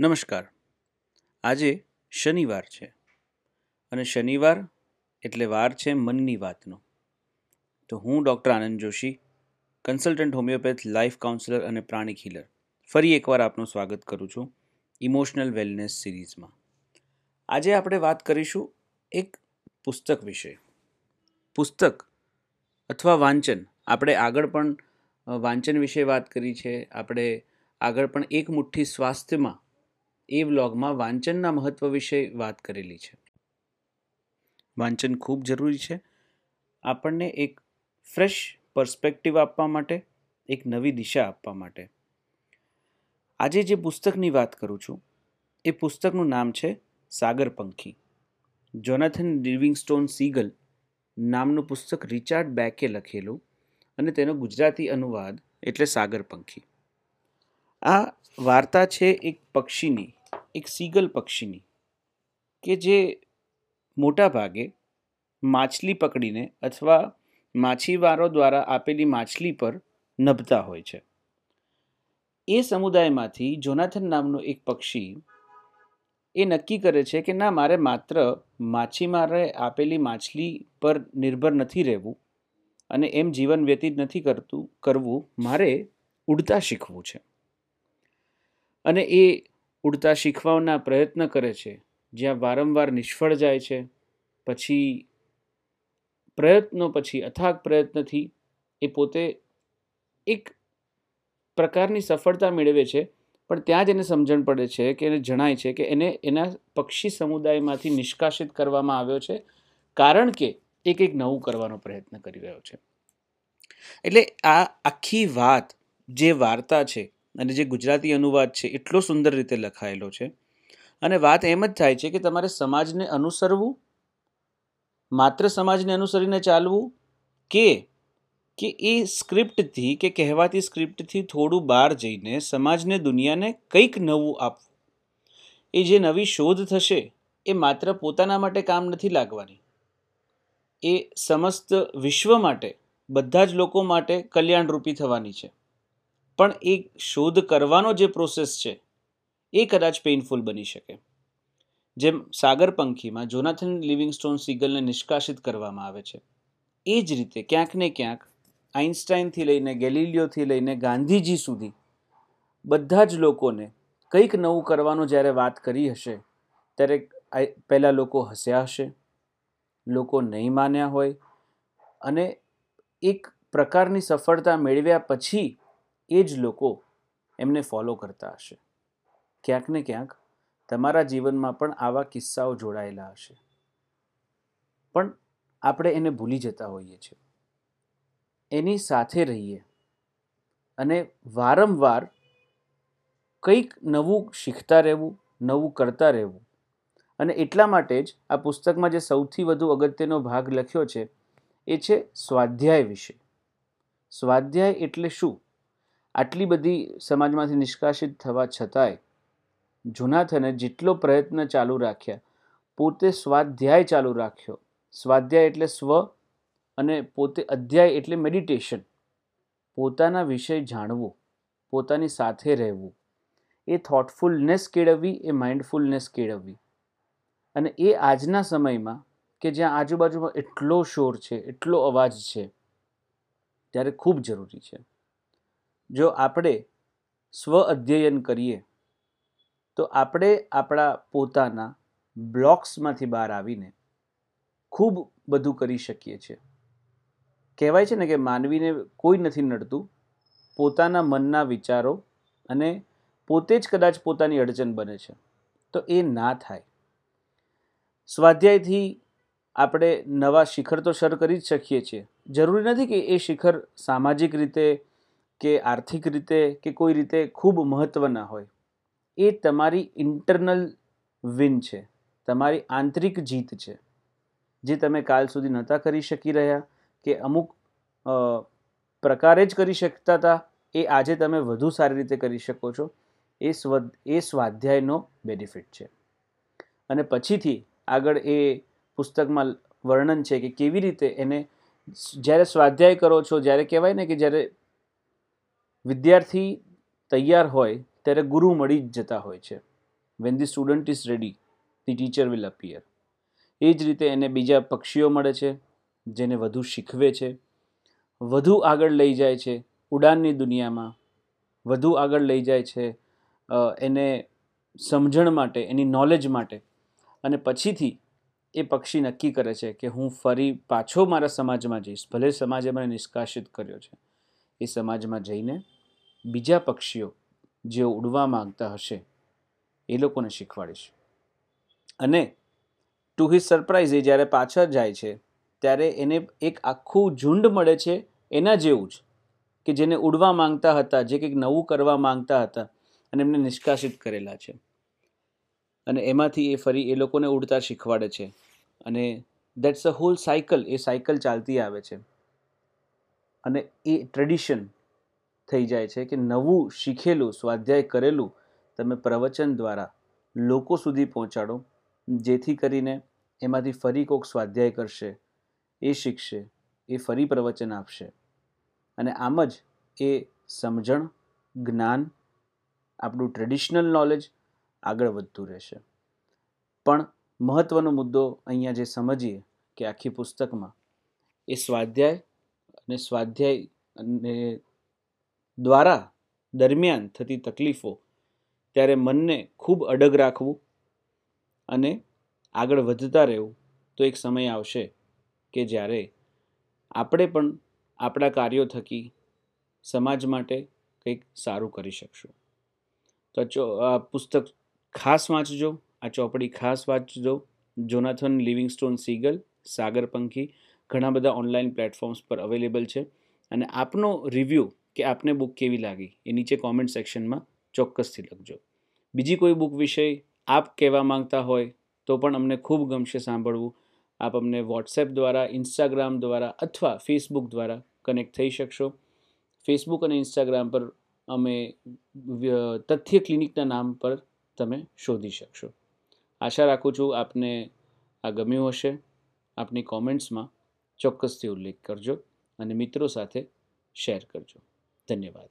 નમસ્કાર. આજે શનિવાર છે અને શનિવાર એટલે વાર છે મનની વાતનો. તો હું doctor Anand Joshi, consultant homeopath, life counsellor અને પ્રાણિક હીલર. ફરી એકવાર આપનું સ્વાગત કરું છું ઇમોશનલ વેલનેસ સિરીઝમાં. આજે આપણે વાત કરીશું એક પુસ્તક વિશે. પુસ્તક અથવા વાંચન. આપણે આગળ પણ વાંચન વિશે વાત કરી છે. આપણે આગળ પણ એક મુઠ્ઠી સ્વાસ્થ્યમાં એ વ્લોગમાં વાંચનના મહત્ત્વ વિશે વાત કરેલી છે. વાંચન ખૂબ જરૂરી છે. આપણને એક ફ્રેશ પર્સપેક્ટિવ આપવા માટે, એક નવી દિશા આપવા માટે. આજે જે પુસ્તકની વાત કરું છું, એ પુસ્તકનું નામ છે સાગરપંખી જોનાથન લિવિંગસ્ટોન સીગલ નામનું પુસ્તક રિચાર્ડ બેકે લખેલું અને તેનો ગુજરાતી અનુવાદ એટલે સાગરપંખી આ વાર્તા છે એક પક્ષીની, એક સીગલ પક્ષીની, કે જે મોટા ભાગે માછલી પકડીને અથવા માછીવારો દ્વારા આપેલી માછલી પર નભતા હોય છે. એ સમુદાયમાંથી જોનાથન નામનું એક પક્ષી એ નક્કી કરે છે કે ના, મારે માત્ર માછીમારે આપેલી માછલી પર નિર્ભર નથી રહેવું અને એમ જીવન વ્યતીત નથી કરતું, કરવું, મારે ઉડતા શીખવું છે. અને એ ઉડતા શીખવાના પ્રયત્ન કરે છે. જ્યાં વારંવાર નિષ્ફળ જાય છે, પછી પ્રયત્નો, પછી અથાગ પ્રયત્નથી એ પોતે એક પ્રકારની સફળતા મેળવે છે, પણ ત્યાં જ એને સમજણ પડે છે કે એને જણાય છે કે એને એના પક્ષી સમુદાયમાંથી નિષ્કાસિત કરવામાં આવ્યો છે, કારણ કે એ કંઈક નવું કરવાનો પ્રયત્ન કરી રહ્યો છે. એટલે આ આખી વાત, જે વાર્તા છે અને જે ગુજરાતી અનુવાદ છે, એટલો સુંદર રીતે લખાયેલો છે. અને વાત એમ જ થાય છે કે તમારે સમાજને અનુસરવું, માત્ર સમાજને અનુસરીને ચાલવું કે કે એ સ્ક્રિપ્ટથી, કે કહેવાતી સ્ક્રિપ્ટથી થોડું બહાર જઈને સમાજને, દુનિયાને કંઈક નવું આપવું. એ જે નવી શોધ થશે, એ માત્ર પોતાના માટે કામ નથી લાગવાની. એ સમસ્ત વિશ્વ માટે, બધા જ લોકો માટે કલ્યાણરૂપી થવાની છે. પણ એ શોધ કરવાનો જે પ્રોસેસ છે, એ કદાચ પેઇનફુલ બની શકે. જેમ સાગરપંખીમાં જોનાથન લિવિંગસ્ટોન સિગલને નિષ્કાસિત કરવામાં આવે છે. એ જ રીતે ક્યાંક ને ક્યાંક આઇન્સ્ટાઈનથી લઈને ગેલિલિયોથી લઈને, ગાંધીજી સુધી બધા જ લોકોને કંઈક નવું કરવાનું જ્યારે વાત કરી હશે, ત્યારે પહેલાં લોકો હસ્યા હશે, લોકો નહીં માન્યા હોય અને એક પ્રકારની સફળતા મેળવ્યા પછી એ જ લોકો એમને ફોલો કરતા હશે. ક્યાંક ને ક્યાંક તમારા જીવનમાં પણ આવા કિસ્સાઓ જોડાયેલા હશે. પણ આપણે એને ભૂલી જતા હોઈએ છીએ. એની સાથે રહીએ અને વારંવાર કંઈક નવું શીખતા રહેવું, નવું કરતા રહેવું. અને એટલા માટે જ આ પુસ્તકમાં જે સૌથી વધુ અગત્યનો ભાગ લખ્યો છે એ છે સ્વાધ્યાય વિશે. સ્વાધ્યાય એટલે શું? આટલી બધી સમાજમાંથી નિષ્કાસિત થવા છતાંય જુનાથને જેટલો પ્રયત્ન ચાલુ રાખ્યા, પોતે સ્વાધ્યાય ચાલુ રાખ્યો. સ્વાધ્યાય એટલે સ્વ અને પોતે અધ્યાય એટલે મેડિટેશન પોતાના વિષય જાણવું, પોતાની સાથે રહેવું. એ થોટફુલનેસ કેળવવી, એ માઇન્ડફુલનેસ કેળવવી. અને એ આજના સમયમાં કે જ્યાં આજુબાજુમાં એટલો શોર છે, એટલો અવાજ છે, ત્યારે ખૂબ જરૂરી છે. જો આપણે સ્વ અધ્યયન કરીએ, તો આપણે આપણા પોતાના બ્લોક્સમાંથી બહાર આવીને ખૂબ બધું કરી શકીએ છીએ. કહેવાય છે ને કે માનવીને કોઈ નથી નડતું પોતાના મનના વિચારો અને પોતે જ કદાચ પોતાની અડચણ બને છે, તો એ ના થાય. સ્વાધ્યાયથી આપણે નવા શિખર તો સર કરી જ શકીએ છીએ. જરૂરી નથી કે એ શિખર સામાજિક રીતે કે આર્થિક રીતે કે કોઈ રીતે ખૂબ મહત્ત્વના હોય, એ તમારી ઇન્ટરનલ વિન છે. તમારી આંતરિક જીત છે. જે તમે કાલ સુધી નહોતા કરી શકી રહ્યા, કે અમુક પ્રકારે જ કરી શકતા હતા એ આજે તમે વધુ સારી રીતે કરી શકો છો. એ સ્વ, એ સ્વાધ્યાયનો બેનિફિટ છે. અને પછીથી આગળ એ પુસ્તકમાં વર્ણન છે કે કેવી રીતે એને જ્યારે સ્વાધ્યાય કરો છો, જ્યારે કહેવાય ને કે જ્યારે વિદ્યાર્થી તૈયાર હોય ત્યારે ગુરુ મળી જ જતા હોય છે. When the student is ready the teacher will appear એ જ રીતે એને બીજા પક્ષીઓ મળે છે, જેને વધુ શીખવે છે, વધુ આગળ લઈ જાય છે ઉડાનની દુનિયામાં, વધુ આગળ લઈ જાય છે એને સમજણ માટે, એની નોલેજ માટે. અને પછીથી એ પક્ષી નક્કી કરે છે કે હું ફરી પાછો મારા સમાજમાં જઈશ. ભલે સમાજે મને નિષ્કાસિત કર્યો છે. એ સમાજમાં જઈને બીજા પક્ષીઓ જેઓ ઉડવા માંગતા હશે, એ લોકોને શીખવાડીશ. અને ટુ હિઝ સરપ્રાઇઝ એ જ્યારે પાછળ જાય છે, ત્યારે એને એક આખું ઝુંડ મળે છે એના જેવું જ, કે જેને ઉડવા માંગતા હતા, જે કંઈક નવું કરવા માંગતા હતા, અને એમને નિષ્કાસિત કરેલા છે. અને એમાંથી એ ફરી એ લોકોને ઉડતા શીખવાડે છે. અને દેટ્સ અ હોલ સાયકલ એ સાયકલ ચાલતી આવે છે. અને એ ટ્રેડિશન થઈ જાય છે કે નવું શીખેલું, સ્વાધ્યાય કરેલું તમે પ્રવચન દ્વારા લોકો સુધી પહોંચાડો. જેથી કરીને એમાંથી ફરી કોઈક સ્વાધ્યાય કરશે, એ શીખશે, એ ફરી પ્રવચન આપશે. અને આમ જ એ સમજણ, જ્ઞાન, આપણું ટ્રેડિશનલ નોલેજ આગળ વધતું રહેશે. પણ મહત્ત્વનો મુદ્દો અહીંયા જે સમજીએ કે આખી પુસ્તકમાં, એ સ્વાધ્યાય અને સ્વાધ્યાય અને દ્વારા દરમિયાન થતી તકલીફો ત્યારે મનને ખૂબ અડગ રાખવું અને આગળ વધતા રહેવું તો એક સમય આવશે કે જ્યારે આપણે પણ આપણા કાર્યો થકી સમાજ માટે કંઈક સારું કરી શકશું. તો આ પુસ્તક ખાસ વાંચજો, આ ચોપડી ખાસ વાંચજો. જોનાથન લિવિંગસ્ટોન સીગલ સાગરપંખી, ઘણા બધા ઓનલાઈન પ્લેટફોર્મ્સ પર અવેલેબલ છે. અને આપનો રિવ્યૂ કે આપને બુક કેવી લાગી, એ નીચે કોમેન્ટ સેક્શનમાં ચોક્કસથી લખજો. બીજી કોઈ બુક વિષય આપ કહેવા માંગતા હોય, તો પણ અમને ખૂબ ગમશે સાંભળવું. આપ અમને વોટ્સએપ દ્વારા ઇન્સ્ટાગ્રામ દ્વારા અથવા ફેસબુક દ્વારા કનેક્ટ થઈ શકશો. ફેસબુક અને ઇન્સ્ટાગ્રામ પર અમે તથ્ય ક્લિનિકના નામ પર તમે શોધી શકશો. આશા રાખું છું આપને આ ગમ્યું હશે. આપની કોમેન્ટ્સમાં ચોક્કસથી ઉલ્લેખ કરજો અને મિત્રો સાથે શેર કરજો. ધન્યવાદ.